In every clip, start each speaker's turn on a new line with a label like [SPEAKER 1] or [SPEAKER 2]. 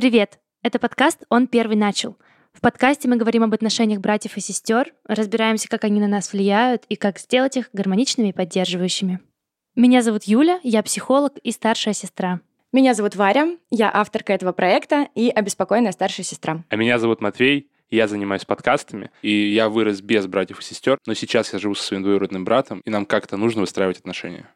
[SPEAKER 1] Привет! Это подкаст «Он первый начал». В подкасте мы говорим об отношениях братьев и сестер, разбираемся, как они на нас влияют и как сделать их гармоничными и поддерживающими. Меня зовут Юля, я психолог и старшая сестра.
[SPEAKER 2] Меня зовут Варя, я авторка этого проекта и обеспокоенная старшая сестра.
[SPEAKER 3] А меня зовут Матвей, я занимаюсь подкастами, и я вырос без братьев и сестер, но сейчас я живу со своим двоюродным братом, и нам как-то нужно выстраивать отношения.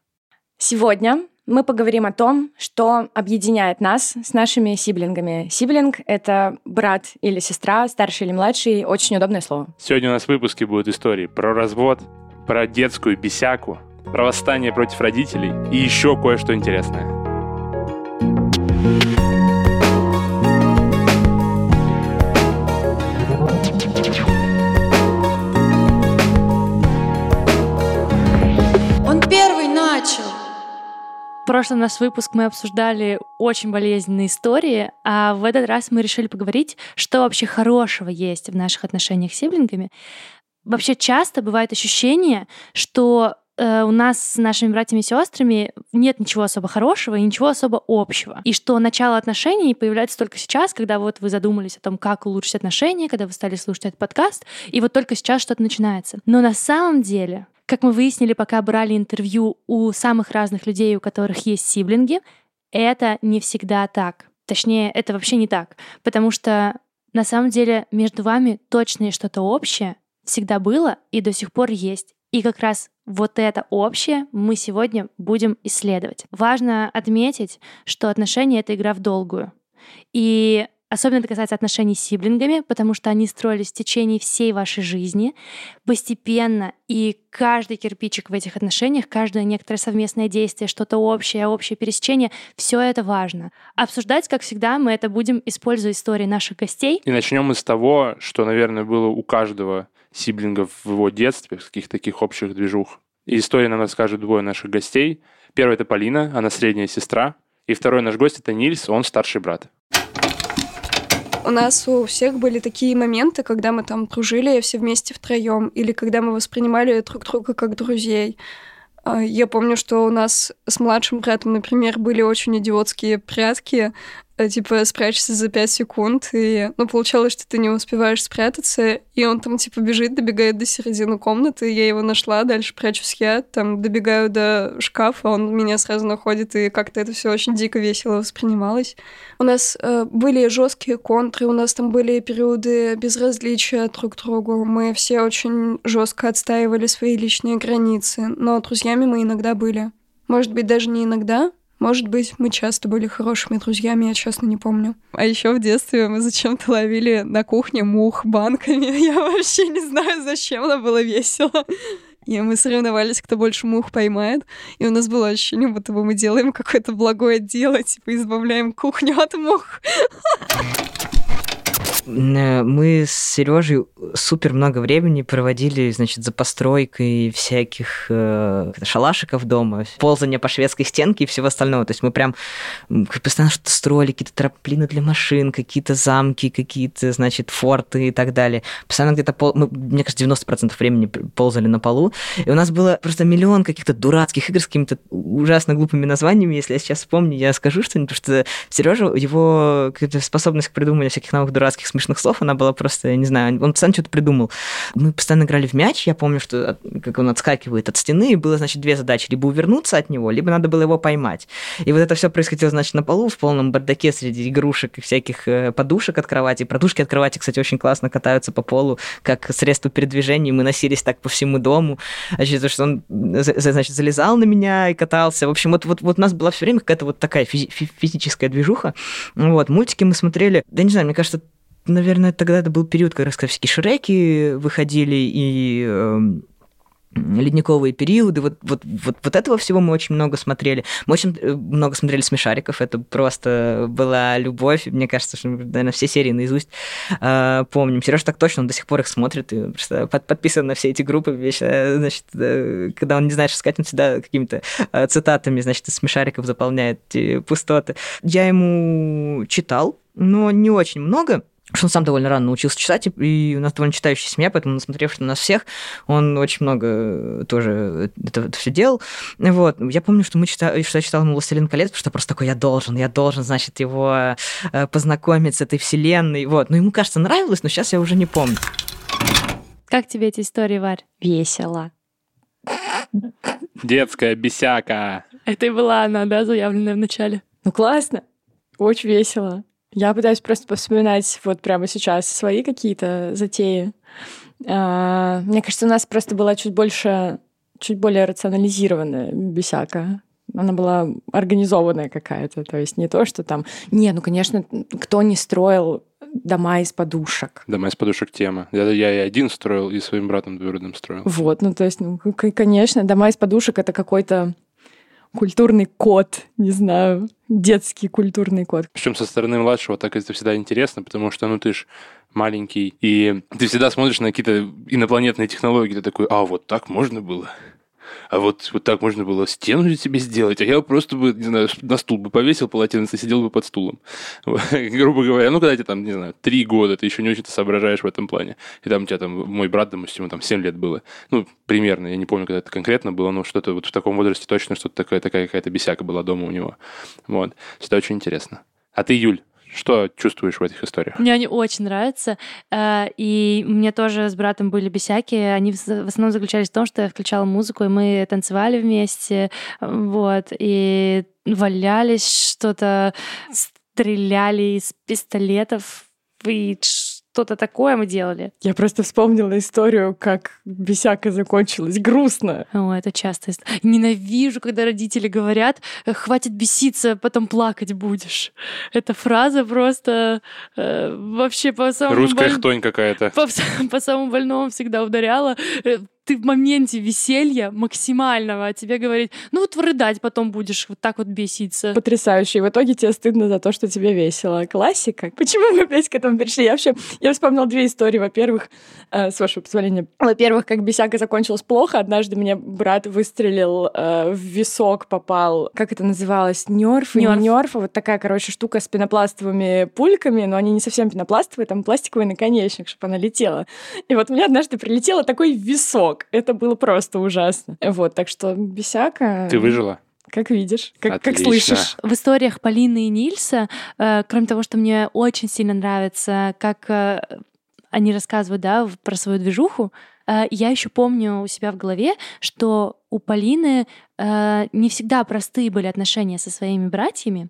[SPEAKER 2] Сегодня мы поговорим о том, что объединяет нас с нашими сиблингами. Сиблинг — это брат или сестра, старший или младший, очень удобное слово.
[SPEAKER 3] Сегодня у нас в выпуске будут истории про развод, про детскую бесяку, про восстание против родителей и еще кое-что интересное.
[SPEAKER 1] В прошлом наш выпуск мы обсуждали очень болезненные истории, а в этот раз мы решили поговорить, что вообще хорошего есть в наших отношениях с сиблингами. Вообще часто бывает ощущение, что э, у нас с нашими братьями и сестрами нет ничего особо хорошего и ничего особо общего. И что начало отношений появляется только сейчас, когда вот вы задумались о том, как улучшить отношения, когда вы стали слушать этот подкаст, и вот только сейчас что-то начинается. Но на самом деле как мы выяснили, пока брали интервью у самых разных людей, у которых есть сиблинги, это не всегда так. Точнее, это вообще не так. Потому что на самом деле между вами точно что-то общее, всегда было и до сих пор есть. И как раз вот это общее мы сегодня будем исследовать. Важно отметить, что отношения — это игра в долгую. И Особенно это касается отношений с сиблингами, потому что они строились в течение всей вашей жизни постепенно, и каждый кирпичик в этих отношениях, каждое некоторое совместное действие, что-то общее, общее пересечение, все это важно. Обсуждать, как всегда, мы это будем, используя истории наших гостей.
[SPEAKER 3] И начнем мы с того, что, наверное, было у каждого сиблингов в его детстве, каких-то таких общих движух. И история нам расскажут двое наших гостей. Первый — это Полина, она средняя сестра. И второй наш гость — это Нильс, он старший брат.
[SPEAKER 4] У нас у всех были такие моменты, когда мы там дружили все вместе втроем, или когда мы воспринимали друг друга как друзей. А, я помню, что у нас с младшим братом, например, были очень идиотские прятки, типа, спрячься за пять секунд, и, ну, получалось, что ты не успеваешь спрятаться, и он там, типа, бежит, добегает до середины комнаты, я его нашла, дальше прячусь я, там, добегаю до шкафа, он меня сразу находит, и как-то это все очень дико весело воспринималось. У нас э, были жесткие контры, у нас там были периоды безразличия друг к другу, мы все очень жестко отстаивали свои личные границы, но друзьями мы иногда были. Может быть, даже не иногда, может быть, мы часто были хорошими друзьями, я честно не помню. А еще в детстве мы зачем-то ловили на кухне мух банками. Я вообще не знаю, зачем, но было весело. И мы соревновались, кто больше мух поймает. И у нас было ощущение, будто бы мы делаем какое-то благое дело, типа избавляем кухню от мух.
[SPEAKER 5] Э, мы с Сережей супер много времени проводили, значит, за постройкой всяких э, шалашиков дома, ползание по шведской стенке и всего остального. То есть мы прям постоянно что-то строили, какие-то трамплины для машин, какие-то замки, какие-то, значит, форты и так далее. Постоянно где-то, пол... мы, мне кажется, 90% времени ползали на полу. И у нас было просто миллион каких-то дурацких игр с какими-то ужасно глупыми названиями. Если я сейчас вспомню, я скажу что-нибудь, потому что Сережа, его способность к придумыванию всяких новых дурацких смешных слов, она была просто, я не знаю, он постоянно что-то придумал. Мы постоянно играли в мяч, я помню, что как он отскакивает от стены, и было, значит, две задачи, либо увернуться от него, либо надо было его поймать. И вот это все происходило, значит, на полу, в полном бардаке среди игрушек и всяких э, подушек от кровати. Подушки от кровати, кстати, очень классно катаются по полу, как средство передвижения, мы носились так по всему дому. Значит, что он, значит, залезал на меня и катался. В общем, вот, вот, вот у нас была все время какая-то вот такая физи- физическая движуха. Вот, мультики мы смотрели, да не знаю, мне кажется, наверное, тогда это был период, как раз когда всякие Шреки выходили, и э, ледниковые периоды, вот, вот, вот, вот этого всего мы очень много смотрели. Мы очень э, много смотрели смешариков, это просто была любовь, мне кажется, что, наверное, все серии наизусть э, помним. Сережа так точно, он до сих пор их смотрит, и просто под, подписан на все эти группы, вечно, значит, э, когда он не знает, что сказать, он всегда какими-то э, цитатами, значит, из смешариков заполняет пустоты. Я ему читал, но не очень много, что он сам довольно рано научился читать, и у нас довольно читающая семья, поэтому, насмотревшись на нас всех, он очень много э, тоже это, это все делал. Вот. Я помню, что, мы читали, что я читал ему «Властелин колец», потому что просто такой, я должен, я должен, значит, его э, познакомить с этой вселенной. Вот. Но ему, кажется, нравилось, но сейчас я уже не помню.
[SPEAKER 1] Как тебе эти истории, Варь?
[SPEAKER 2] Весело.
[SPEAKER 3] Детская бесяка.
[SPEAKER 1] Это и была она, да, заявленная в начале?
[SPEAKER 2] Ну, классно. Очень весело. Я пытаюсь просто вспоминать вот прямо сейчас свои какие-то затеи. А, мне кажется, у нас просто была чуть больше, чуть более рационализированная бесяка. Она была организованная какая-то. То есть не то, что там... Не, ну, конечно, кто не строил дома из подушек.
[SPEAKER 3] Дома из подушек тема. Я, я и один строил, и своим братом двоюродным строил.
[SPEAKER 2] Вот, ну то есть, ну, конечно, дома из подушек это какой-то культурный код, не знаю, детский культурный код.
[SPEAKER 3] Причем со стороны младшего так это всегда интересно, потому что, ну, ты ж маленький, и ты всегда смотришь на какие-то инопланетные технологии, ты такой, а, вот так можно было? А вот, вот так можно было стену себе сделать, а я просто бы, не знаю, на стул бы повесил полотенце, сидел бы под стулом. Грубо говоря, ну, когда тебе там, не знаю, три года, ты еще не очень-то соображаешь в этом плане. И там у тебя там, мой брат, допустим, ему там 7 лет было. Ну, примерно, я не помню, когда это конкретно было, но что-то вот в таком возрасте точно что-то такое, такая какая-то бесяка была дома у него. Вот. Это очень интересно. А ты, Юль, что чувствуешь в этих историях?
[SPEAKER 1] Мне они очень нравятся. Э, и мне тоже с братом были бесяки. Они в основном заключались в том, что я включала музыку, и мы танцевали вместе. Вот. И валялись что-то, стреляли из пистолетов. И что-то такое мы делали.
[SPEAKER 2] Я просто вспомнила историю, как бесяка закончилась. Грустно.
[SPEAKER 1] О, это часто. Ненавижу, когда родители говорят, хватит беситься, потом плакать будешь. Эта фраза просто э, вообще по самому...
[SPEAKER 3] Русская боль... хтонь какая-то.
[SPEAKER 1] По, по самому больному всегда ударяла. Ты в моменте веселья максимального, а тебе говорит, ну вот рыдать потом будешь, вот так вот беситься.
[SPEAKER 2] Потрясающе. И в итоге тебе стыдно за то, что тебе весело. Классика. Почему мы опять к этому пришли? Я вообще, я вспомнила две истории. Во-первых, э, с вашего позволения. Во-первых, как бесяка закончилась плохо. Однажды мне брат выстрелил э, в висок, попал, как это называлось, нерф, нерф. нерф. Вот такая, короче, штука с пенопластовыми пульками, но они не совсем пенопластовые, там пластиковый наконечник, чтобы она летела. И вот мне однажды прилетело такой висок шок. Это было просто ужасно. Вот, так что бесяка...
[SPEAKER 3] Ты выжила?
[SPEAKER 2] Как видишь, как, как слышишь.
[SPEAKER 1] В историях Полины и Нильса, э, кроме того, что мне очень сильно нравится, как э, они рассказывают, да, про свою движуху, я еще помню у себя в голове, что у Полины э, не всегда простые были отношения со своими братьями,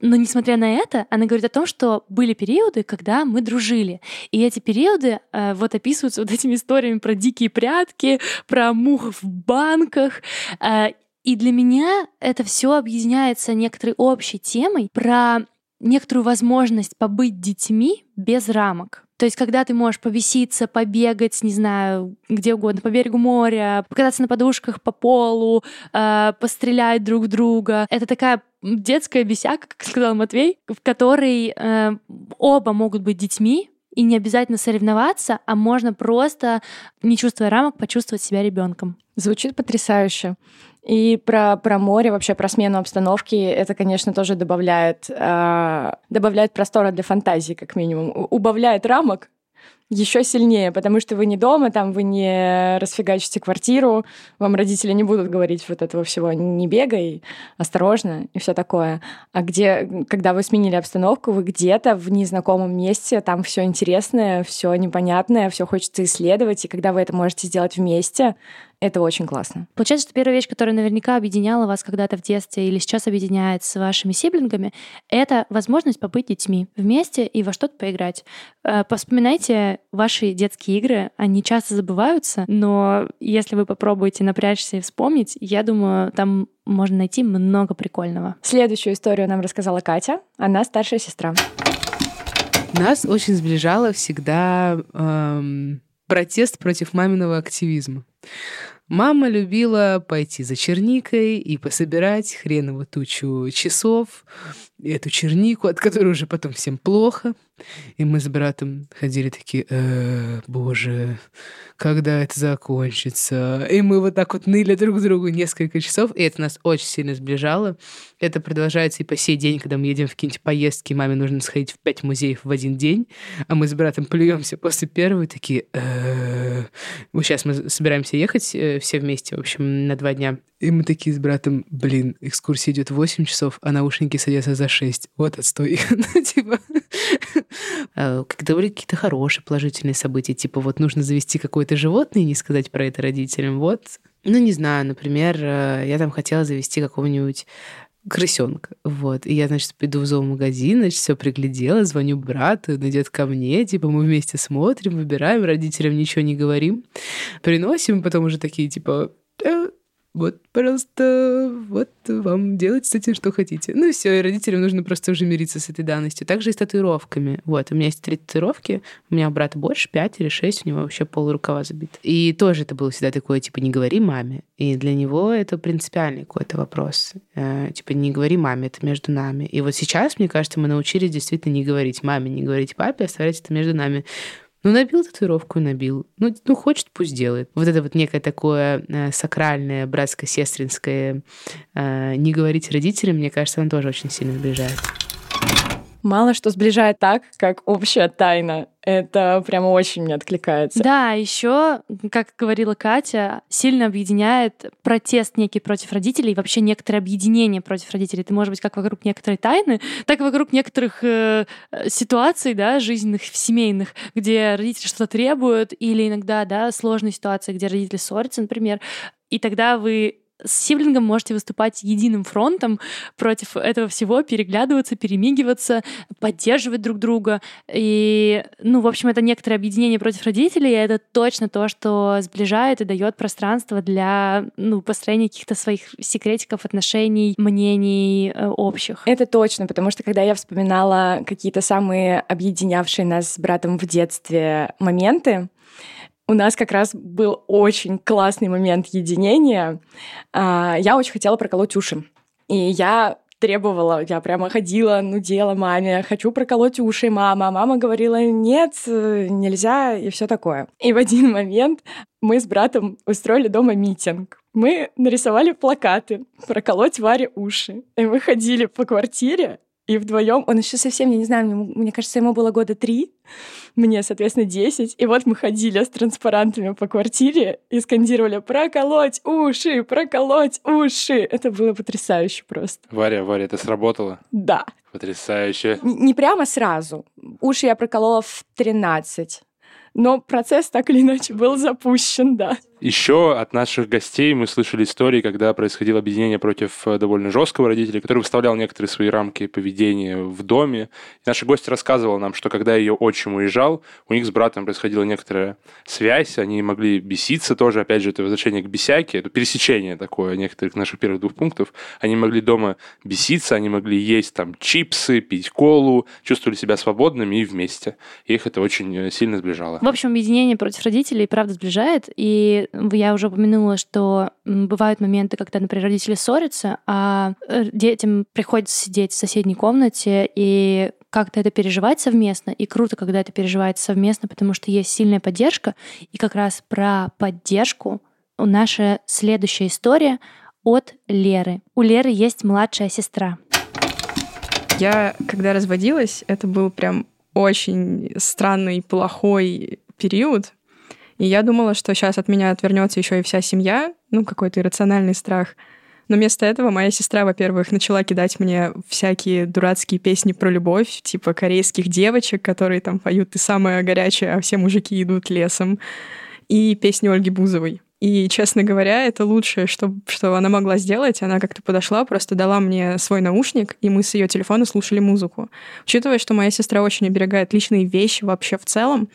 [SPEAKER 1] но несмотря на это, она говорит о том, что были периоды, когда мы дружили, и эти периоды э, вот описываются вот этими историями про дикие прятки, про мух в банках. Э, и для меня это все объединяется некоторой общей темой про некоторую возможность побыть детьми без рамок. То есть, когда ты можешь повиситься, побегать, не знаю, где угодно, по берегу моря, покататься на подушках по полу, э, пострелять друг в друга. Это такая детская бесяка, как сказал Матвей, в которой э, оба могут быть детьми, и не обязательно соревноваться, а можно просто, не чувствуя рамок, почувствовать себя ребенком.
[SPEAKER 2] Звучит потрясающе. И про, про море, вообще про смену обстановки, это, конечно, тоже добавляет, э, добавляет простора для фантазии, как минимум. Убавляет рамок, еще сильнее, потому что вы не дома, там вы не расфигачите квартиру, вам родители не будут говорить вот этого всего, не бегай, осторожно и все такое. А где, когда вы сменили обстановку, вы где-то в незнакомом месте, там все интересное, все непонятное, все хочется исследовать, и когда вы это можете сделать вместе, это очень классно.
[SPEAKER 1] Получается, что первая вещь, которая наверняка объединяла вас когда-то в детстве или сейчас объединяет с вашими сиблингами, это возможность побыть детьми вместе и во что-то поиграть. Э, вспоминайте ваши детские игры, они часто забываются, но если вы попробуете напрячься и вспомнить, я думаю, там можно найти много прикольного.
[SPEAKER 2] Следующую историю нам рассказала Катя. Она старшая сестра.
[SPEAKER 6] Нас очень сближало всегда эм, протест против маминого активизма. Мама любила пойти за черникой и пособирать хреново тучу часов эту чернику, от которой уже потом всем плохо. И мы с братом ходили такие, э, боже, когда это закончится? И мы вот так вот ныли друг другу несколько часов, и это нас очень сильно сближало. Это продолжается и по сей день, когда мы едем в какие-нибудь поездки, маме нужно сходить в пять музеев в один день, а мы с братом плюемся после первой, такие, э, вот сейчас мы собираемся ехать э, все вместе, в общем, на два дня. И мы такие с братом, блин, экскурсия идет 8 часов, а наушники садятся за 6. Вот отстой. ну, типа, когда были какие-то хорошие положительные события, типа вот нужно завести какое-то животное и не сказать про это родителям, вот. Ну, не знаю, например, э, я там хотела завести какого-нибудь крысенка. Вот. И я, значит, иду в зоомагазин, значит, все приглядела, звоню брату, он идет ко мне, типа, мы вместе смотрим, выбираем, родителям ничего не говорим, приносим, потом уже такие, типа, «Э, вот, пожалуйста, вот вам делать с этим, что хотите. Ну все, и родителям нужно просто уже мириться с этой данностью. Также и с татуировками. Вот, у меня есть три татуировки, у меня у брата больше, пять или шесть, у него вообще пол рукава забит. И тоже это было всегда такое, типа, не говори маме. И для него это принципиальный какой-то вопрос. Э, типа, не говори маме, это между нами. И вот сейчас, мне кажется, мы научились действительно не говорить маме, не говорить папе, оставлять это между нами. Ну, набил татуировку, набил. Ну, ну, хочет, пусть делает. Вот это вот некое такое э, сакральное, братско-сестринское э, не говорить родителям, мне кажется, оно тоже очень сильно сближает.
[SPEAKER 2] Мало что сближает так, как общая тайна. Это прямо очень мне откликается.
[SPEAKER 1] Да, еще, как говорила Катя, сильно объединяет протест некий против родителей, вообще некоторые объединения против родителей. Это может быть как вокруг некоторой тайны, так и вокруг некоторых э, ситуаций, да, жизненных, семейных, где родители что-то требуют, или иногда, да, сложные ситуации, где родители ссорятся, например, и тогда вы с сиблингом можете выступать единым фронтом против этого всего, переглядываться, перемигиваться, поддерживать друг друга. И, ну, в общем, это некоторое объединение против родителей, и это точно то, что сближает и дает пространство для ну, построения каких-то своих секретиков, отношений, мнений э, общих.
[SPEAKER 2] Это точно, потому что когда я вспоминала какие-то самые объединявшие нас с братом в детстве моменты, у нас как раз был очень классный момент единения. А, я очень хотела проколоть уши. И я требовала, я прямо ходила, нудела маме, хочу проколоть уши, мама. Мама говорила, нет, нельзя, и все такое. И в один момент мы с братом устроили дома митинг. Мы нарисовали плакаты «Проколоть Варе уши». И мы ходили по квартире и вдвоем, он еще совсем, я не знаю, мне, мне кажется, ему было года три, мне, соответственно, десять. И вот мы ходили с транспарантами по квартире и скандировали «Проколоть уши! Проколоть уши!» Это было потрясающе просто.
[SPEAKER 3] Варя, Варя, это сработало?
[SPEAKER 2] Да.
[SPEAKER 3] Потрясающе.
[SPEAKER 2] Н- не прямо сразу. Уши я проколола в 13. Но процесс так или иначе был запущен, да.
[SPEAKER 3] Еще от наших гостей мы слышали истории, когда происходило объединение против э, довольно жесткого родителя, который выставлял некоторые свои рамки поведения в доме. И наша гостья рассказывала нам, что когда ее отчим уезжал, у них с братом происходила некоторая связь, они могли беситься тоже, опять же, это возвращение к бесяке, это пересечение такое некоторых наших первых двух пунктов. Они могли дома беситься, они могли есть там чипсы, пить колу, чувствовали себя свободными и вместе. И их это очень э, сильно сближало.
[SPEAKER 1] В общем, объединение против родителей правда сближает, и я уже упомянула, что бывают моменты, когда, например, родители ссорятся, а э, детям приходится сидеть в соседней комнате и как-то это переживать совместно. И круто, когда это переживается совместно, потому что есть сильная поддержка. И как раз про поддержку наша следующая история от Леры. У Леры есть младшая сестра.
[SPEAKER 7] Я, когда разводилась, это был прям очень странный, плохой период, и я думала, что сейчас от меня отвернется еще и вся семья, ну, какой-то иррациональный страх. Но вместо этого моя сестра, во-первых, начала кидать мне всякие дурацкие песни про любовь, типа корейских девочек, которые там поют «Ты самая горячая, а все мужики идут лесом», и песни Ольги Бузовой. И, честно говоря, это лучшее, что, что она могла сделать. Она как-то подошла, просто дала мне свой наушник, и мы с ее телефона слушали музыку. Учитывая, что моя сестра очень оберегает личные вещи вообще в целом,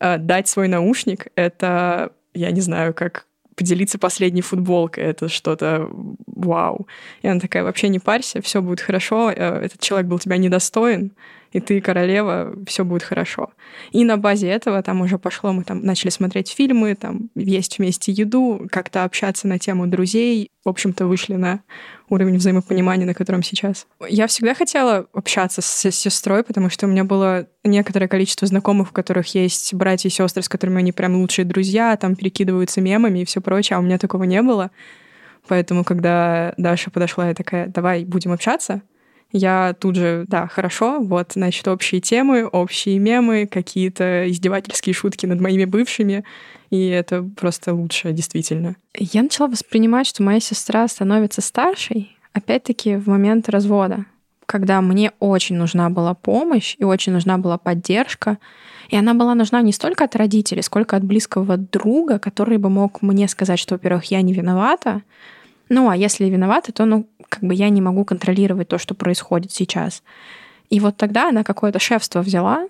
[SPEAKER 7] дать свой наушник — это, я не знаю, как поделиться последней футболкой. Это что-то вау. И она такая, вообще не парься, все будет хорошо, э, этот человек был тебя недостоин, и ты королева, все будет хорошо. И на базе этого там уже пошло, мы там начали смотреть фильмы, там есть вместе еду, как-то общаться на тему друзей. В общем-то, вышли на уровень взаимопонимания, на котором сейчас. Я всегда хотела общаться с, с сестрой, потому что у меня было некоторое количество знакомых, у которых есть братья и сестры, с которыми они прям лучшие друзья, там перекидываются мемами и все прочее, а у меня такого не было. Поэтому, когда Даша подошла, я такая, давай будем общаться, я тут же, да, хорошо, вот, значит, общие темы, общие мемы, какие-то издевательские шутки над моими бывшими, и это просто лучше, действительно. Я начала воспринимать, что моя сестра становится старшей, опять-таки, в момент развода, когда мне очень нужна была помощь и очень нужна была поддержка, и она была нужна не столько от родителей, сколько от близкого друга, который бы мог мне сказать, что, во-первых, я не виновата, ну, а если виновата, то, ну, как бы я не могу контролировать то, что происходит сейчас. И вот тогда она какое-то шефство взяла,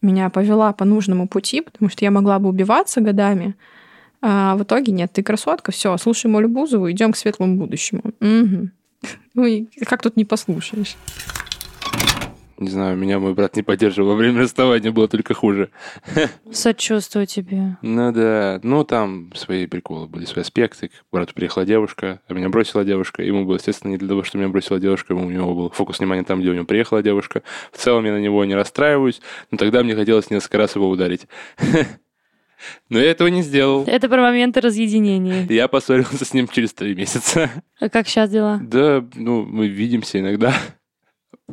[SPEAKER 7] меня повела по нужному пути, потому что я могла бы убиваться годами, а в итоге нет, ты красотка, все, слушай Молю Бузову, идем к светлому будущему. Угу. Ну и как тут не послушаешь?
[SPEAKER 3] Не знаю, меня мой брат не поддерживал во время расставания, было только хуже.
[SPEAKER 1] Сочувствую тебе.
[SPEAKER 3] Ну да, ну там свои приколы были, свои аспекты. К брату приехала девушка, а меня бросила девушка. Ему было, естественно, не для того, что меня бросила девушка, ему у него был фокус внимания там, где у него приехала девушка. В целом я на него не расстраиваюсь, но тогда мне хотелось несколько раз его ударить. Но я этого не сделал.
[SPEAKER 1] Это про моменты разъединения.
[SPEAKER 3] Я поссорился с ним через три месяца.
[SPEAKER 1] А как сейчас дела?
[SPEAKER 3] Да, ну, мы видимся иногда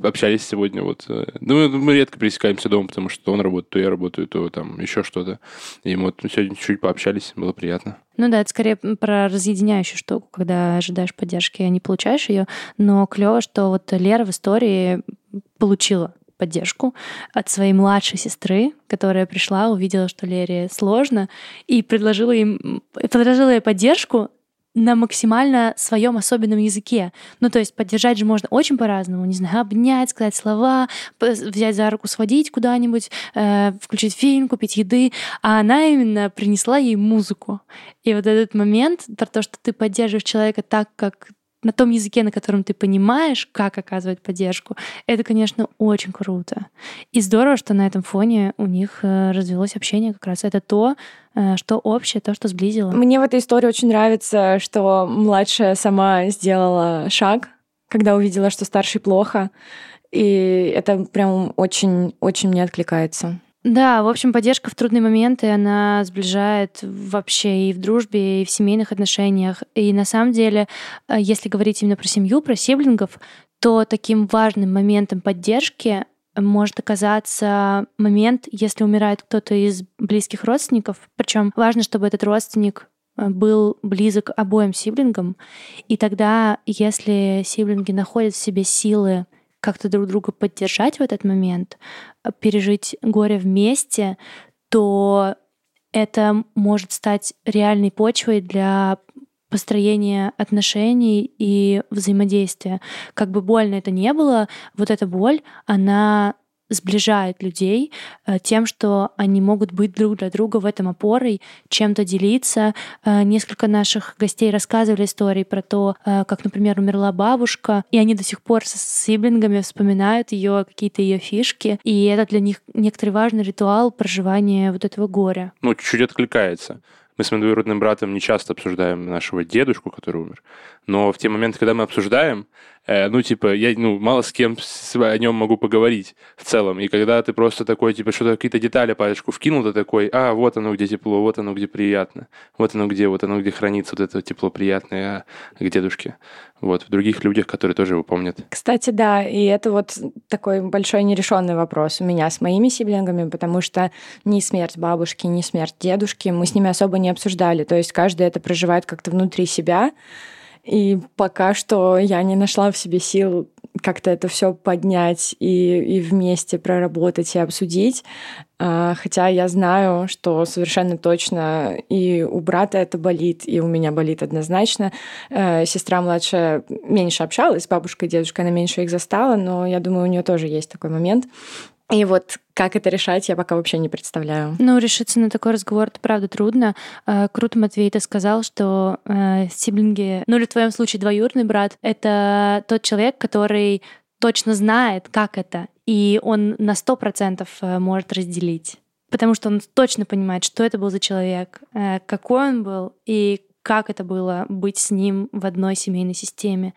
[SPEAKER 3] общались сегодня. Вот. э, Ну, мы редко пересекаемся дома, потому что он работает, то я работаю, то там еще что-то. И мы вот сегодня чуть пообщались, было приятно.
[SPEAKER 1] Ну да, это скорее про разъединяющую штуку, когда ожидаешь поддержки, а не получаешь ее. Но клево, что вот Лера в истории получила поддержку от своей младшей сестры, которая пришла, увидела, что Лере сложно, и предложила им предложила ей поддержку на максимально своем особенном языке. Ну, то есть поддержать же можно очень по-разному. Не знаю, обнять, сказать слова, взять за руку, сводить куда-нибудь, э, включить фильм, купить еды. А она именно принесла ей музыку. И вот этот момент про то, что ты поддерживаешь человека так, как на том языке, на котором ты понимаешь, как оказывать поддержку, это, конечно, очень круто. И здорово, что на этом фоне у них э, развелось общение как раз. Это то, э, что общее, то, что сблизило.
[SPEAKER 2] Мне в этой истории очень нравится, что младшая сама сделала шаг, когда увидела, что старший плохо. И это прям очень-очень мне откликается.
[SPEAKER 1] Да, в общем, поддержка в трудные моменты, она сближает вообще и в дружбе, и в семейных отношениях. И на самом деле, э, если говорить именно про семью, про сиблингов, то таким важным моментом поддержки может оказаться момент, если умирает кто-то из близких родственников. Причем важно, чтобы этот родственник э, был близок обоим сиблингам. И тогда, если сиблинги находят в себе силы как-то друг друга поддержать в этот момент, э, пережить горе вместе, то это может стать реальной почвой для построения отношений и взаимодействия. Как бы больно это не было, вот эта боль, она сближает людей э, тем, что они могут быть друг для друга в этом опорой, чем-то делиться. Э, Несколько наших гостей рассказывали истории про то, э, как, например, умерла бабушка, и они до сих пор с сиблингами вспоминают ее какие-то ее фишки, и это для них некоторый важный ритуал проживания вот этого горя.
[SPEAKER 3] Ну, чуть-чуть откликается. Мы с моим двоюродным братом не часто обсуждаем нашего дедушку, который умер. Но в те моменты, когда мы обсуждаем, ну, типа, я ну, мало с кем о нем могу поговорить в целом. И когда ты просто такой, типа, что-то какие-то детали палочку вкинул, ты такой, а, вот оно где тепло, вот оно где приятно, вот оно где, вот оно где хранится вот это тепло приятное к дедушке. Вот, в других людях, которые тоже его помнят.
[SPEAKER 2] Кстати, да, и это вот такой большой нерешенный вопрос у меня с моими сиблингами, потому что ни смерть бабушки, ни смерть дедушки мы с ними особо не обсуждали. То есть каждый это проживает как-то внутри себя. И пока что я не нашла в себе сил как-то это все поднять и, и вместе проработать и обсудить. А, Хотя я знаю, что совершенно точно и у брата это болит, и у меня болит однозначно. Э, Сестра младшая меньше общалась с бабушкой и дедушкой, она меньше их застала, но я думаю, у нее тоже есть такой момент. И вот как это решать, я пока вообще не представляю.
[SPEAKER 1] Ну, решиться на такой разговор, это правда трудно. Э, Круто, Матвей, ты сказал, что э, сиблинги, ну или в твоем случае двоюродный брат, это тот человек, который точно знает, как это, и он на сто процентов э, может разделить. Потому что он точно понимает, что это был за человек, э, какой он был и как это было быть с ним в одной семейной системе.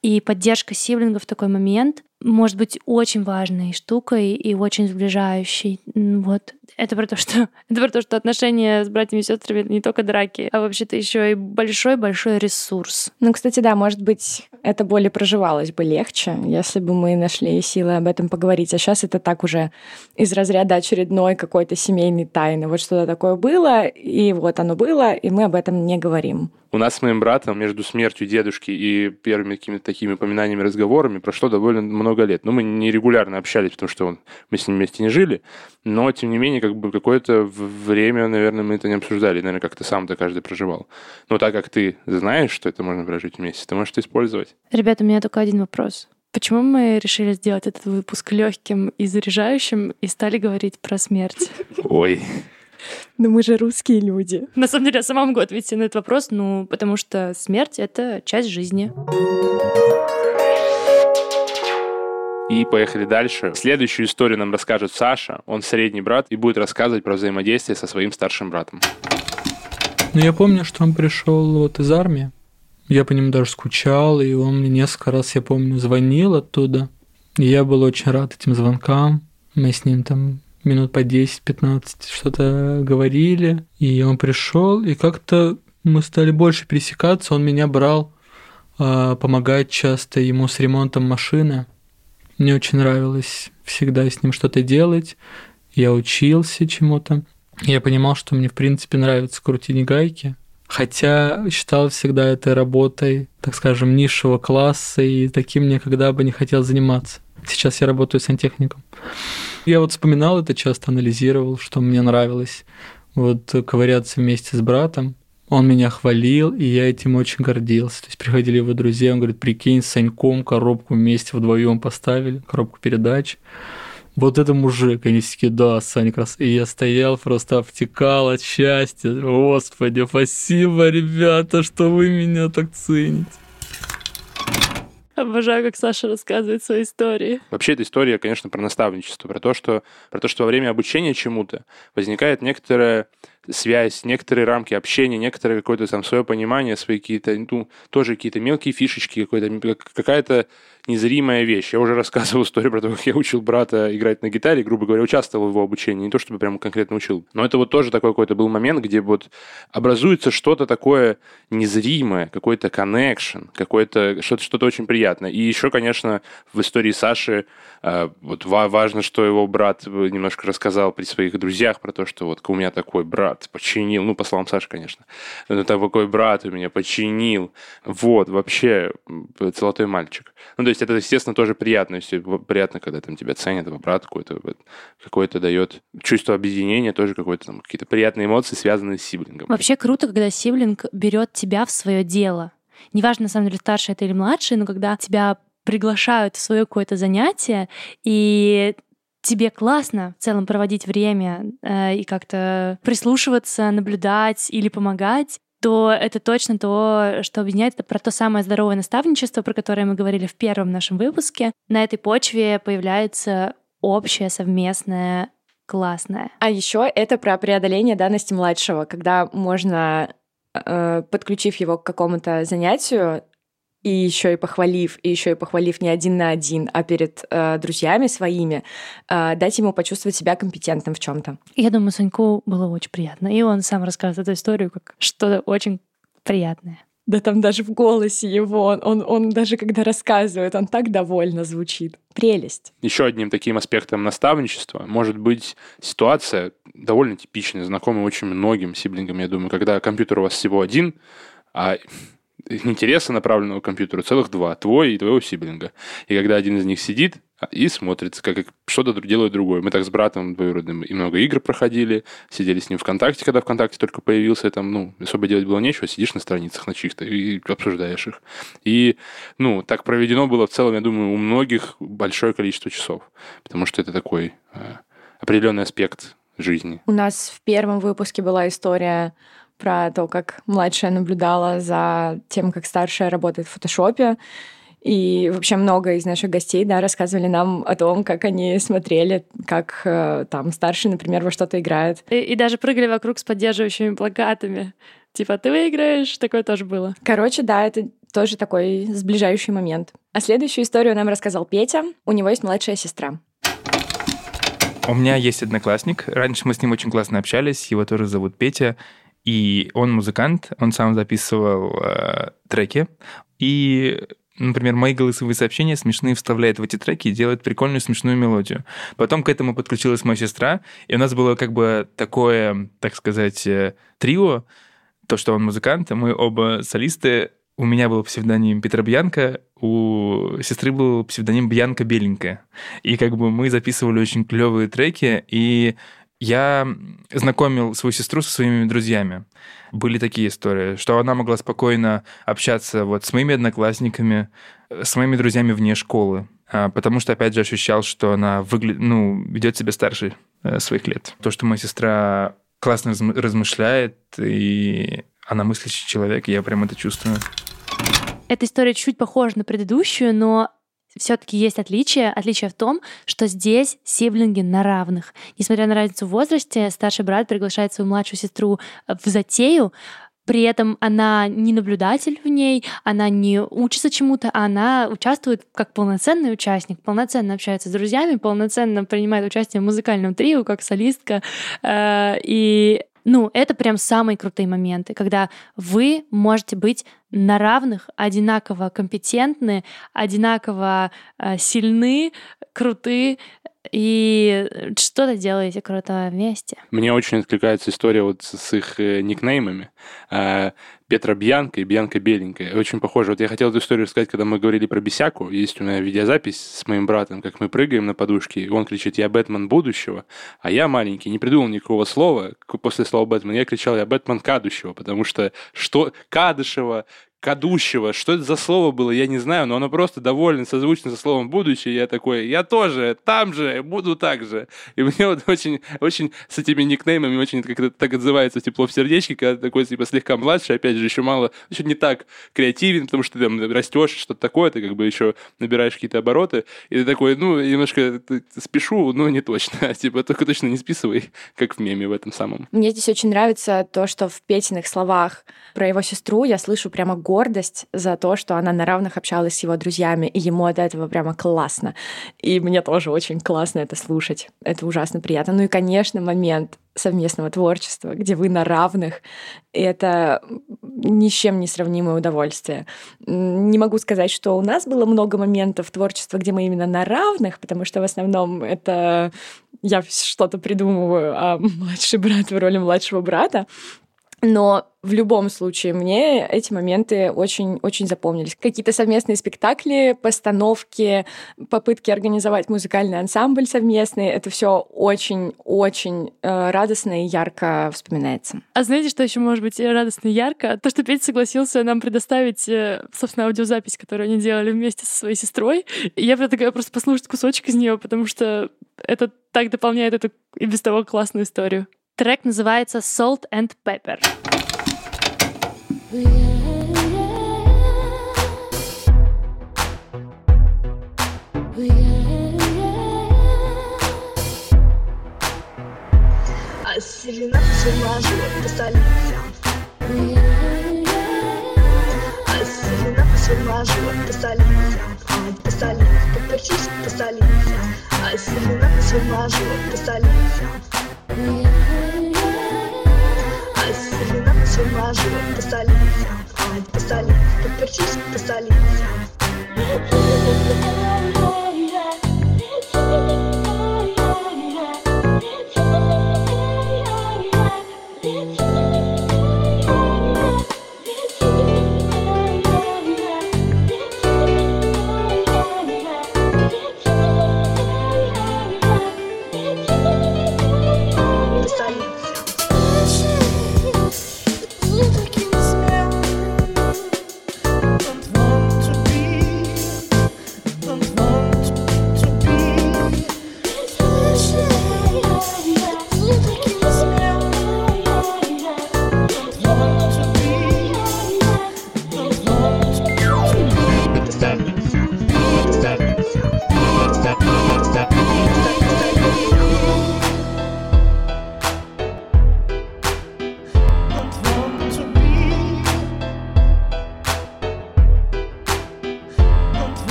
[SPEAKER 1] И поддержка сиблингов в такой момент может быть очень важной штукой и очень сближающей. Вот. Это про то, что это про то, что отношения с братьями и сестрами не только драки, а вообще-то еще и большой-большой ресурс.
[SPEAKER 2] Ну, кстати, да, может быть, это более проживалось бы легче, если бы мы нашли силы об этом поговорить. А сейчас это так уже из разряда очередной какой-то семейной тайны. Вот что-то такое было, и вот оно было, и мы об этом не говорим.
[SPEAKER 3] У нас с моим братом между смертью дедушки и первыми какими-то такими упоминаниями, разговорами прошло довольно много лет. Ну, мы не регулярно общались, потому что он, мы с ним вместе не жили, но, тем не менее, как бы какое-то время, наверное, мы это не обсуждали. Наверное, как-то сам-то каждый проживал. Но так как ты знаешь, что это можно прожить вместе, ты можешь это использовать.
[SPEAKER 1] Ребята, у меня только один вопрос. Почему мы решили сделать этот выпуск легким и заряжающим и стали говорить про смерть?
[SPEAKER 3] Ой.
[SPEAKER 2] Но мы же русские люди.
[SPEAKER 1] На самом деле, я сама могу ответить на этот вопрос, ну, потому что смерть — это часть жизни.
[SPEAKER 3] И поехали дальше. Следующую историю нам расскажет Саша. Он средний брат и будет рассказывать про взаимодействие со своим старшим братом.
[SPEAKER 8] Ну, я помню, что он пришел вот из армии. Я по нему даже скучал, и он мне несколько раз, я помню, звонил оттуда. И я был очень рад этим звонкам. Мы с ним там минут по 10-15 что-то говорили, и он пришел, и как-то мы стали больше пересекаться, он меня брал э, помогать часто ему с ремонтом машины. Мне очень нравилось всегда с ним что-то делать, я учился чему-то. Я понимал, что мне, в принципе, нравится крутить гайки, хотя считал всегда этой работой, так скажем, низшего класса, и таким никогда бы не хотел заниматься. Сейчас я работаю сантехником. Я вот вспоминал это часто, анализировал, что мне нравилось. Вот ковыряться вместе с братом. Он меня хвалил, и я этим очень гордился. То есть приходили его друзья, он говорит, прикинь, с Саньком коробку вместе вдвоем поставили, коробку передач. Вот это мужик. Они такие, да, Саня раз. И я стоял, просто обтекал от счастья. Господи, спасибо, ребята, что вы меня так цените.
[SPEAKER 1] Обожаю, как Саша рассказывает свои истории.
[SPEAKER 3] Вообще, эта история, конечно, про наставничество, про то, что, про то, что во время обучения чему-то возникает некоторая связь, некоторые рамки общения, некоторое какое-то там свое понимание, свои какие-то, ну, тоже какие-то мелкие фишечки, какой-то, какая-то незримая вещь. Я уже рассказывал историю про то, как я учил брата играть на гитаре, грубо говоря, участвовал в его обучении, не то чтобы прям конкретно учил. Но это вот тоже такой какой-то был момент, где вот образуется что-то такое незримое, какой-то connection, какое-то что-то что очень приятное. И еще, конечно, в истории Саши э, вот важно, что его брат немножко рассказал при своих друзьях про то, что вот у меня такой брат починил, ну, по словам Саши, конечно, это такой брат у меня починил. Вот, вообще, золотой мальчик. Ну, то есть это, естественно, тоже приятно. Если приятно, когда там тебя ценят, брат какой-то какой-то дает чувство объединения, тоже какой-то там какие-то приятные эмоции, связанные с сиблингом.
[SPEAKER 1] Вообще круто, когда сиблинг берет тебя в свое дело. Неважно, на самом деле, старший это или младший, но когда тебя приглашают в свое какое-то занятие, и тебе классно в целом проводить время э, и как-то прислушиваться, наблюдать или помогать, то это точно то, что объединяет. Это про то самое здоровое наставничество, про которое мы говорили в первом нашем выпуске. На этой почве появляется общее, совместное, классное.
[SPEAKER 2] А еще это про преодоление данности младшего, когда можно э, подключив его к какому-то занятию, и еще и похвалив, и еще и похвалив не один на один, а перед э, друзьями своими, э, дать ему почувствовать себя компетентным в чем-то.
[SPEAKER 1] Я думаю, Саньку было очень приятно. И он сам рассказывает эту историю как что-то очень приятное.
[SPEAKER 2] Да там даже в голосе его, он, он, он даже когда рассказывает, он так довольно звучит. Прелесть.
[SPEAKER 3] Еще одним таким аспектом наставничества может быть ситуация довольно типичная, знакомая очень многим сиблингам, я думаю, когда компьютер у вас всего один, а интереса направленного к компьютеру целых два, твой и твоего сиблинга. И когда один из них сидит и смотрит, как что-то делает другое. Мы так с братом двоюродным и много игр проходили, сидели с ним ВКонтакте, когда ВКонтакте только появился, там, ну, особо делать было нечего, сидишь на страницах на чьих-то и обсуждаешь их. И, ну, так проведено было в целом, я думаю, у многих большое количество часов, потому что это такой э, определенный аспект жизни.
[SPEAKER 2] У нас в первом выпуске была история про то, как младшая наблюдала за тем, как старшая работает в фотошопе. И вообще много из наших гостей, да, рассказывали нам о том, как они смотрели, как э, там старший, например, во что-то играет.
[SPEAKER 1] И, и даже прыгали вокруг с поддерживающими плакатами. Типа, ты выиграешь, такое тоже было.
[SPEAKER 2] Короче, да, это тоже такой сближающий момент. А следующую историю нам рассказал Петя. У него есть младшая сестра.
[SPEAKER 9] У меня есть одноклассник. Раньше мы с ним очень классно общались. Его тоже зовут Петя. И он музыкант, он сам записывал э, треки. И например, мои голосовые сообщения смешные вставляет в эти треки и делает прикольную смешную мелодию. Потом к этому подключилась моя сестра, и у нас было как бы такое, так сказать, э, трио, то, что он музыкант, а мы оба солисты. У меня был псевдоним Петра Бьянка, у сестры был псевдоним Бьянка Беленькая. И как бы мы записывали очень клевые треки, и я знакомил свою сестру со своими друзьями. Были такие истории, что она могла спокойно общаться вот с моими одноклассниками, с моими друзьями вне школы, а, потому что, опять же, ощущал, что она выглядит, ну, ведет себя старше э, своих лет. То, что моя сестра классно размышляет, и она мыслящий человек, я прям это чувствую.
[SPEAKER 1] Эта история чуть похожа на предыдущую, но все-таки есть отличие. Отличие в том, что здесь сиблинги на равных. Несмотря на разницу в возрасте, старший брат приглашает свою младшую сестру э, в затею, при этом она не наблюдатель в ней, она не учится чему-то, а она участвует как полноценный участник, полноценно общается с друзьями, полноценно принимает участие в музыкальном трио как солистка. Э, и ну, это прям самые крутые моменты, когда вы можете быть на равных, одинаково компетентны, одинаково э, сильны, круты и что-то делаете круто вместе.
[SPEAKER 3] Мне очень откликается история вот с их э, никнеймами. Э, Петра Бьянка и Бьянка Беленькая. Очень похоже. Вот я хотел эту историю рассказать, когда мы говорили про Бесяку. Есть у меня видеозапись с моим братом, как мы прыгаем на подушке, и он кричит «Я Бэтмен будущего», а я маленький, не придумал никакого слова после слова «Бэтмен». Я кричал «Я Бэтмен кадущего», потому что что Кадышева, кадущего. Что это за слово было, я не знаю, но оно просто довольно созвучно со словом будущее. Я такой, я тоже, там же, буду так же. И мне вот очень, очень с этими никнеймами очень как-то так отзывается тепло в сердечке, когда такой типа слегка младше, опять же, еще мало, еще не так креативен, потому что ты там растешь, что-то такое, ты как бы еще набираешь какие-то обороты, и ты такой, ну, немножко спешу, но не точно, типа только точно не списывай, как в меме в этом самом.
[SPEAKER 2] Мне здесь очень нравится то, что в Петиных словах про его сестру я слышу прямо гордость за то, что она на равных общалась с его друзьями, и ему от этого прямо классно. И мне тоже очень классно это слушать. Это ужасно приятно. Ну и, конечно, момент совместного творчества, где вы на равных. И это ни с чем не сравнимое удовольствие. Не могу сказать, что у нас было много моментов творчества, где мы именно на равных, потому что в основном это я что-то придумываю, а младший брат в роли младшего брата. Но в любом случае мне эти моменты очень-очень запомнились. Какие-то совместные спектакли, постановки, попытки организовать музыкальный ансамбль совместный. Это все очень-очень э, радостно и ярко вспоминается.
[SPEAKER 1] А знаете, что еще может быть радостно и ярко? То, что Петя согласился нам предоставить, э, собственно, аудиозапись, которую они делали вместе со своей сестрой. И я предлагаю просто послушать кусочек из нее, потому что это так дополняет эту и без того классную историю. Трек называется Salt and Pepper. Ассирина сумажу по столице. Ассирина сумажу по столице. По поперчись по столице. Ассирина сумажу по столице. Сумажу по столице, по столице, поперчись по столице.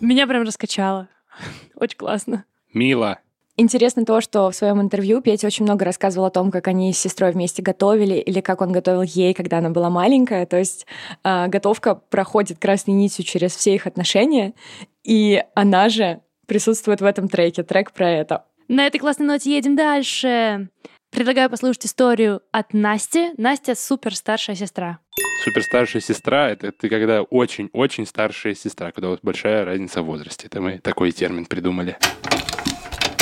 [SPEAKER 1] Меня прям раскачало. Очень классно.
[SPEAKER 3] Мило.
[SPEAKER 2] Интересно то, что в своем интервью Петя очень много рассказывал о том, как они с сестрой вместе готовили, или как он готовил ей, когда она была маленькая. То есть э, готовка проходит красной нитью через все их отношения, и она же присутствует в этом треке. Трек про это.
[SPEAKER 1] На этой классной ноте едем дальше. Предлагаю послушать историю от Насти. Настя супер старшая сестра.
[SPEAKER 3] Супер старшая сестра это ты когда очень-очень старшая сестра, когда вас большая разница в возрасте. Это мы такой термин придумали.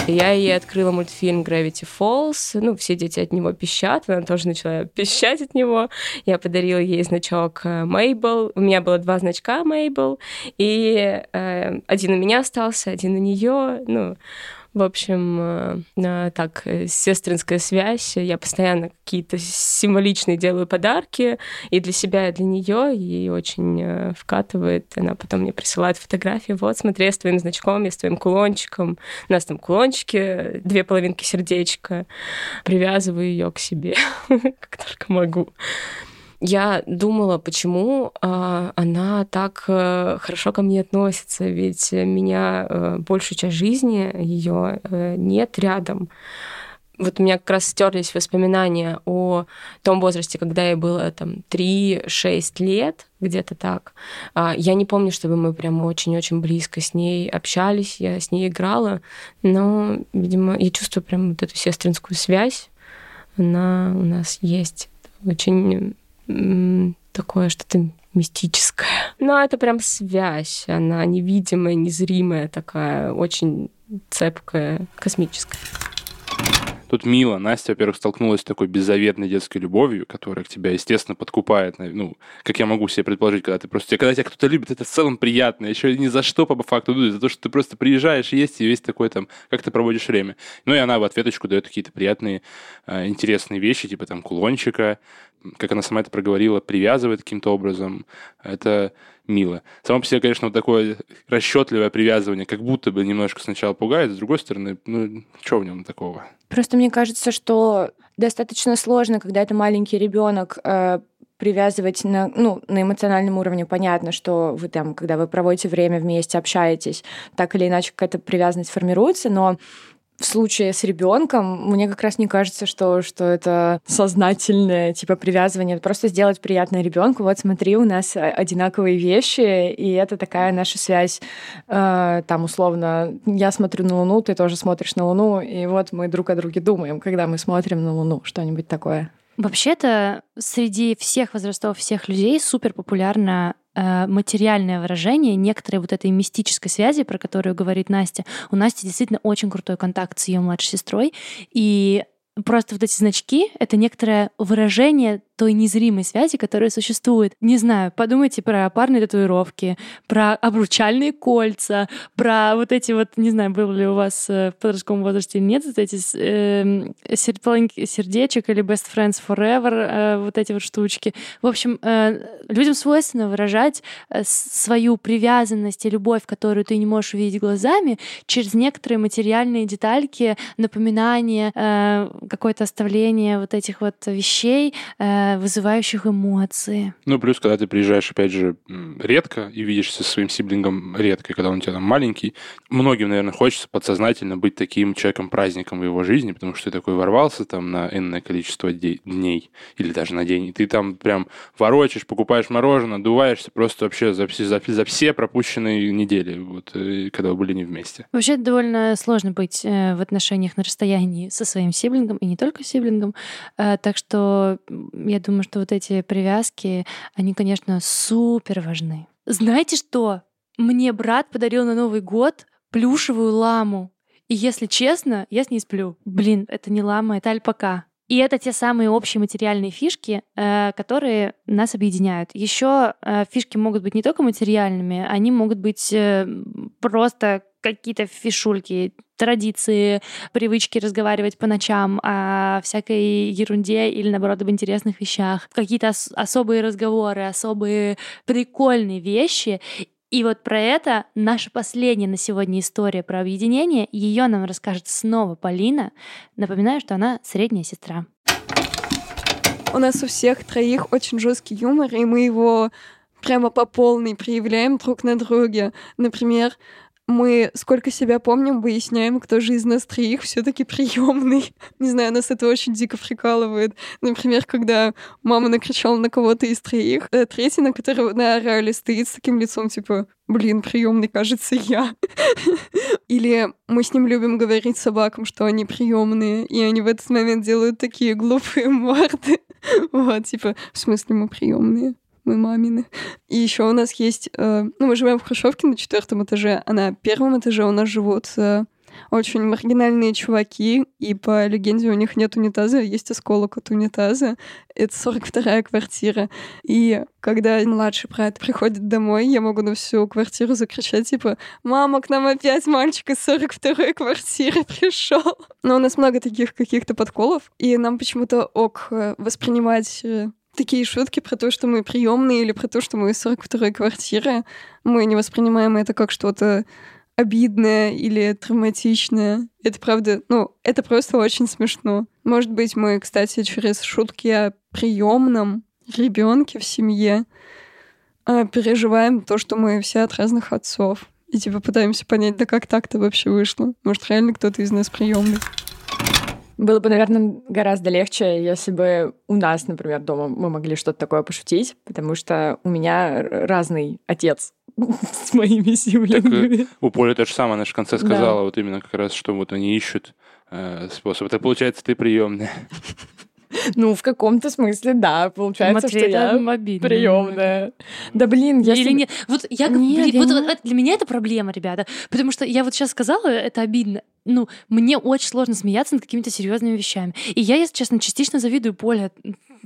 [SPEAKER 10] Я ей открыла мультфильм Gravity Falls. Ну, все дети от него пищат. Она тоже начала пищать от него. Я подарила ей значок Мейбл. У меня было два значка Мейбл. И э, один у меня остался, один у нее. Ну, в общем, э, так, э, сестринская связь. Я постоянно какие-то символичные делаю подарки и для себя, и для нее, и очень э, вкатывает. Она потом мне присылает фотографии. Вот, смотри, я с твоим значком, я с твоим кулончиком. У нас там кулончики, две половинки сердечка. Привязываю ее к себе, как только могу я думала, почему э, она так э, хорошо ко мне относится, ведь меня э, большую часть жизни ее э, нет рядом. Вот у меня как раз стерлись воспоминания о том возрасте, когда ей было там 3-6 лет, где-то так. А, я не помню, чтобы мы прям очень-очень близко с ней общались, я с ней играла, но, видимо, я чувствую прям вот эту сестринскую связь. Она у нас есть. Очень такое что-то мистическое. Но это прям связь, она невидимая, незримая такая, очень цепкая, космическая.
[SPEAKER 3] Тут мило. Настя, во-первых, столкнулась с такой беззаветной детской любовью, которая к тебя, естественно, подкупает. Ну, как я могу себе предположить, когда ты просто... Когда тебя кто-то любит, это в целом приятно. Еще ни за что, по факту, ну, за то, что ты просто приезжаешь, есть и весь такой там, как ты проводишь время. Ну, и она в ответочку дает какие-то приятные, а, интересные вещи, типа там кулончика, как она сама это проговорила, привязывает каким-то образом. Это мило. Само по себе, конечно, вот такое расчетливое привязывание, как будто бы немножко сначала пугает, с другой стороны, ну, что в нем такого?
[SPEAKER 2] Просто мне кажется, что достаточно сложно, когда это маленький ребенок, э, привязывать на, ну, на эмоциональном уровне. Понятно, что вы там, когда вы проводите время вместе, общаетесь, так или иначе какая-то привязанность формируется, но в случае с ребенком мне как раз не кажется, что, что это сознательное типа привязывание. Просто сделать приятное ребенку. Вот смотри, у нас одинаковые вещи, и это такая наша связь. Э, там условно, я смотрю на Луну, ты тоже смотришь на Луну, и вот мы друг о друге думаем, когда мы смотрим на Луну, что-нибудь такое.
[SPEAKER 1] Вообще-то среди всех возрастов, всех людей супер популярно Э, материальное выражение некоторой вот этой мистической связи, про которую говорит Настя. У Насти действительно очень крутой контакт с ее младшей сестрой, и просто вот эти значки — это некоторое выражение той незримой связи, которая существует. Не знаю, подумайте про парные татуировки, про обручальные кольца, про вот эти вот, не знаю, было ли у вас э, в подростковом возрасте или нет, вот эти э, сердечек или best friends forever, э, вот эти вот штучки. В общем, э, людям свойственно выражать э, свою привязанность и любовь, которую ты не можешь увидеть глазами, через некоторые материальные детальки, напоминания, э, какое-то оставление вот этих вот вещей, э, вызывающих эмоции.
[SPEAKER 3] Ну, плюс, когда ты приезжаешь, опять же, редко и видишься со своим сиблингом редко, когда он у тебя там маленький, многим, наверное, хочется подсознательно быть таким человеком-праздником в его жизни, потому что ты такой ворвался там на энное количество дней или даже на день, и ты там прям ворочаешь, покупаешь мороженое, дуваешься просто вообще за, за, за все пропущенные недели, вот, э, когда вы были не вместе.
[SPEAKER 1] Вообще довольно сложно быть э, в отношениях на расстоянии со своим сиблингом, и не только сиблингом, э, так что я думаю, что вот эти привязки, они, конечно, супер важны. Знаете что? Мне брат подарил на Новый год плюшевую ламу. И если честно, я с ней сплю. Блин, это не лама, это альпака. И это те самые общие материальные фишки, э, которые нас объединяют. Еще э, фишки могут быть не только материальными, они могут быть э, просто какие-то фишульки, традиции, привычки разговаривать по ночам о всякой ерунде или, наоборот, об интересных вещах, какие-то ос- особые разговоры, особые прикольные вещи. И вот про это наша последняя на сегодня история про объединение. Ее нам расскажет снова Полина. Напоминаю, что она средняя сестра.
[SPEAKER 4] У нас у всех троих очень жесткий юмор, и мы его прямо по полной проявляем друг на друге. Например, мы сколько себя помним, выясняем, кто же из нас троих все-таки приемный. Не знаю, нас это очень дико прикалывает. Например, когда мама накричала на кого-то из троих, э, третий, на которого наорали, стоит с таким лицом, типа, блин, приемный, кажется, я. Или мы с ним любим говорить собакам, что они приемные, и они в этот момент делают такие глупые морды. Вот, типа, в смысле мы приемные? Мы мамины. И еще у нас есть... Э, ну, мы живем в Хрущевке на четвертом этаже, а на первом этаже у нас живут э, очень маргинальные чуваки, и по легенде у них нет унитаза, есть осколок от унитаза. Это 42-я квартира. И когда младший брат приходит домой, я могу на всю квартиру закричать, типа, «Мама, к нам опять мальчик из 42-й квартиры пришел!» Но у нас много таких каких-то подколов, и нам почему-то ок э, воспринимать э, такие шутки про то, что мы приемные или про то, что мы из 42-й квартиры, мы не воспринимаем это как что-то обидное или травматичное. Это правда, ну, это просто очень смешно. Может быть, мы, кстати, через шутки о приемном ребенке в семье а, переживаем то, что мы все от разных отцов. И типа пытаемся понять, да как так-то вообще вышло. Может, реально кто-то из нас приемный.
[SPEAKER 2] Было бы, наверное, гораздо легче, если бы у нас, например, дома мы могли что-то такое пошутить, потому что у меня разный отец с моими сиблингами. Так,
[SPEAKER 3] у Поли то же самое, она же в конце сказала, да. вот именно как раз, что вот они ищут э, способ. Это получается, ты приемная.
[SPEAKER 2] Ну, в каком-то смысле, да, получается, Матвей, что я обидно. приемная. Да блин,
[SPEAKER 1] я... Или нет. Вот я... Нет, блин, вот, вот, для меня это проблема, ребята. Потому что я вот сейчас сказала, это обидно. Ну, мне очень сложно смеяться над какими-то серьезными вещами. И я, если честно, частично завидую Поле,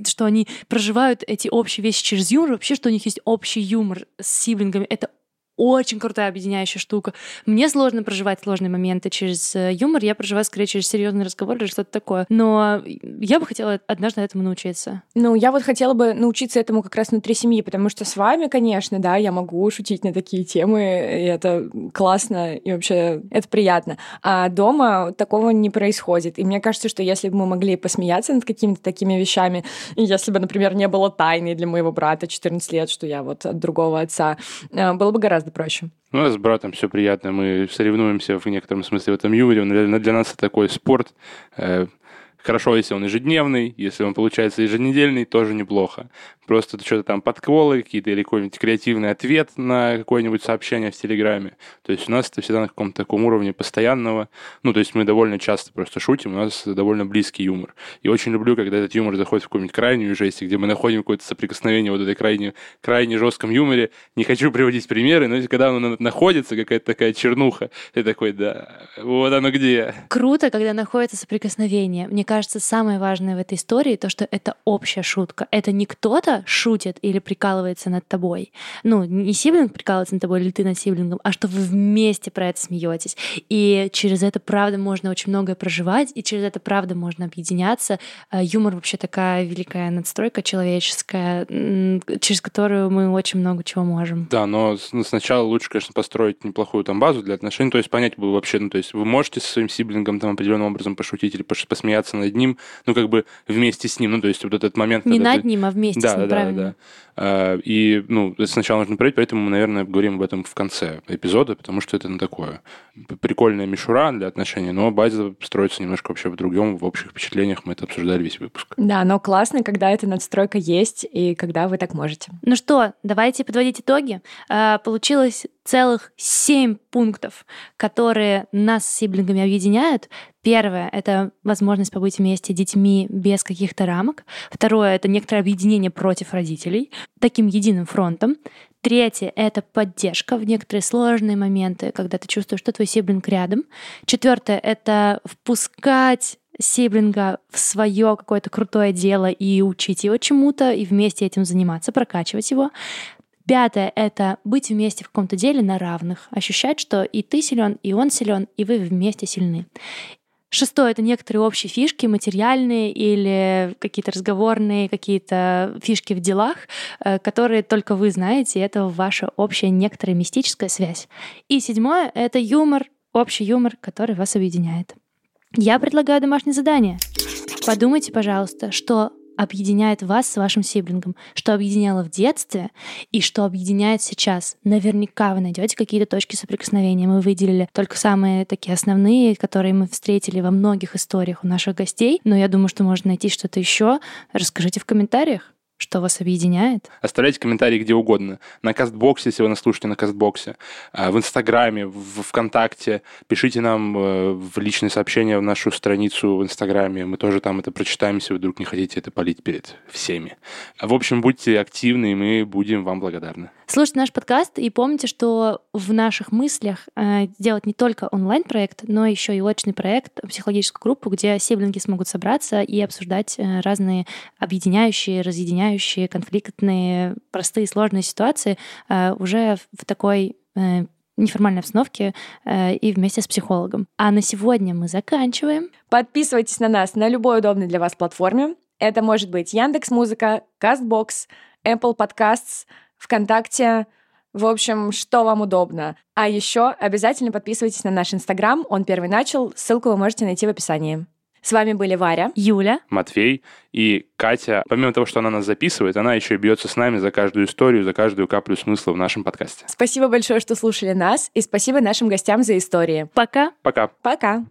[SPEAKER 1] что они проживают эти общие вещи через юмор, вообще, что у них есть общий юмор с сиблингами. Это очень крутая объединяющая штука. Мне сложно проживать сложные моменты через э, юмор, я проживаю скорее через серьезный разговор или что-то такое. Но я бы хотела однажды этому научиться.
[SPEAKER 2] Ну, я вот хотела бы научиться этому как раз внутри семьи, потому что с вами, конечно, да, я могу шутить на такие темы, и это классно, и вообще это приятно. А дома такого не происходит. И мне кажется, что если бы мы могли посмеяться над какими-то такими вещами, если бы, например, не было тайны для моего брата 14 лет, что я вот от другого отца, э, было бы гораздо гораздо проще.
[SPEAKER 3] У нас с братом все приятно. Мы соревнуемся в некотором смысле в этом юморе. Для нас это такой спорт. Хорошо, если он ежедневный, если он получается еженедельный, тоже неплохо. Просто что-то там подколы какие-то или какой-нибудь креативный ответ на какое-нибудь сообщение в Телеграме. То есть у нас это всегда на каком-то таком уровне постоянного. Ну, то есть мы довольно часто просто шутим, у нас довольно близкий юмор. И очень люблю, когда этот юмор заходит в какую-нибудь крайнюю жесть, где мы находим какое-то соприкосновение вот этой крайне, крайне жестком юморе. Не хочу приводить примеры, но когда он находится, какая-то такая чернуха, ты такой, да, вот оно где.
[SPEAKER 1] Круто, когда находится соприкосновение. Мне кажется, самое важное в этой истории то, что это общая шутка. Это не кто-то шутит или прикалывается над тобой. Ну, не сиблинг прикалывается над тобой или ты над сиблингом, а что вы вместе про это смеетесь. И через это, правда, можно очень многое проживать, и через это, правда, можно объединяться. А юмор вообще такая великая надстройка человеческая, через которую мы очень много чего можем.
[SPEAKER 3] Да, но ну, сначала лучше, конечно, построить неплохую там базу для отношений, то есть понять бы вообще, ну, то есть вы можете со своим сиблингом там определенным образом пошутить или посмеяться над ним, ну, как бы вместе с ним, ну, то есть вот этот момент...
[SPEAKER 1] Не над ты... ним, а вместе
[SPEAKER 3] да,
[SPEAKER 1] с ним
[SPEAKER 3] да, правильно. Да, да. И, ну, сначала нужно проверить, поэтому мы, наверное, говорим об этом в конце эпизода, потому что это ну, такое прикольная мишура для отношений, но база строится немножко вообще в другом, в общих впечатлениях. Мы это обсуждали весь выпуск.
[SPEAKER 2] Да, но классно, когда эта надстройка есть и когда вы так можете.
[SPEAKER 1] Ну что, давайте подводить итоги. А, получилось целых семь пунктов, которые нас с сиблингами объединяют. Первое — это возможность побыть вместе детьми без каких-то рамок. Второе — это некоторое объединение против родителей, таким единым фронтом. Третье — это поддержка в некоторые сложные моменты, когда ты чувствуешь, что твой сиблинг рядом. Четвертое — это впускать сиблинга в свое какое-то крутое дело и учить его чему-то, и вместе этим заниматься, прокачивать его. Пятое — это быть вместе в каком-то деле на равных, ощущать, что и ты силен, и он силен, и вы вместе сильны. Шестое — это некоторые общие фишки, материальные или какие-то разговорные, какие-то фишки в делах, э, которые только вы знаете, и это ваша общая некоторая мистическая связь. И седьмое — это юмор, общий юмор, который вас объединяет. Я предлагаю домашнее задание. Подумайте, пожалуйста, что объединяет вас с вашим сиблингом, что объединяло в детстве и что объединяет сейчас. Наверняка вы найдете какие-то точки соприкосновения. Мы выделили только самые такие основные, которые мы встретили во многих историях у наших гостей, но я думаю, что можно найти что-то еще. Расскажите в комментариях. Что вас объединяет?
[SPEAKER 3] Оставляйте комментарии где угодно. На Кастбоксе, если вы нас слушаете на Кастбоксе, а, в Инстаграме, в ВКонтакте. Пишите нам э, в личные сообщения в нашу страницу в Инстаграме. Мы тоже там это прочитаем, если вы вдруг не хотите это полить перед всеми. В общем, будьте активны, и мы будем вам благодарны.
[SPEAKER 1] Слушайте наш подкаст и помните, что в наших мыслях э, делать не только онлайн-проект, но еще и очный проект, психологическую группу, где сиблинги смогут собраться и обсуждать э, разные объединяющие, разъединяющие, конфликтные, простые, сложные ситуации э, уже в такой э, неформальной обстановке э, и вместе с психологом. А на сегодня мы заканчиваем.
[SPEAKER 2] Подписывайтесь на нас на любой удобной для вас платформе. Это может быть Яндекс Музыка, Castbox, Apple Podcasts, ВКонтакте, в общем, что вам удобно. А еще обязательно подписывайтесь на наш Инстаграм, он первый начал, ссылку вы можете найти в описании. С вами были Варя,
[SPEAKER 1] Юля,
[SPEAKER 3] Матвей и Катя. Помимо того, что она нас записывает, она еще и бьется с нами за каждую историю, за каждую каплю смысла в нашем подкасте.
[SPEAKER 2] Спасибо большое, что слушали нас, и спасибо нашим гостям за истории.
[SPEAKER 1] Пока.
[SPEAKER 3] Пока.
[SPEAKER 2] Пока.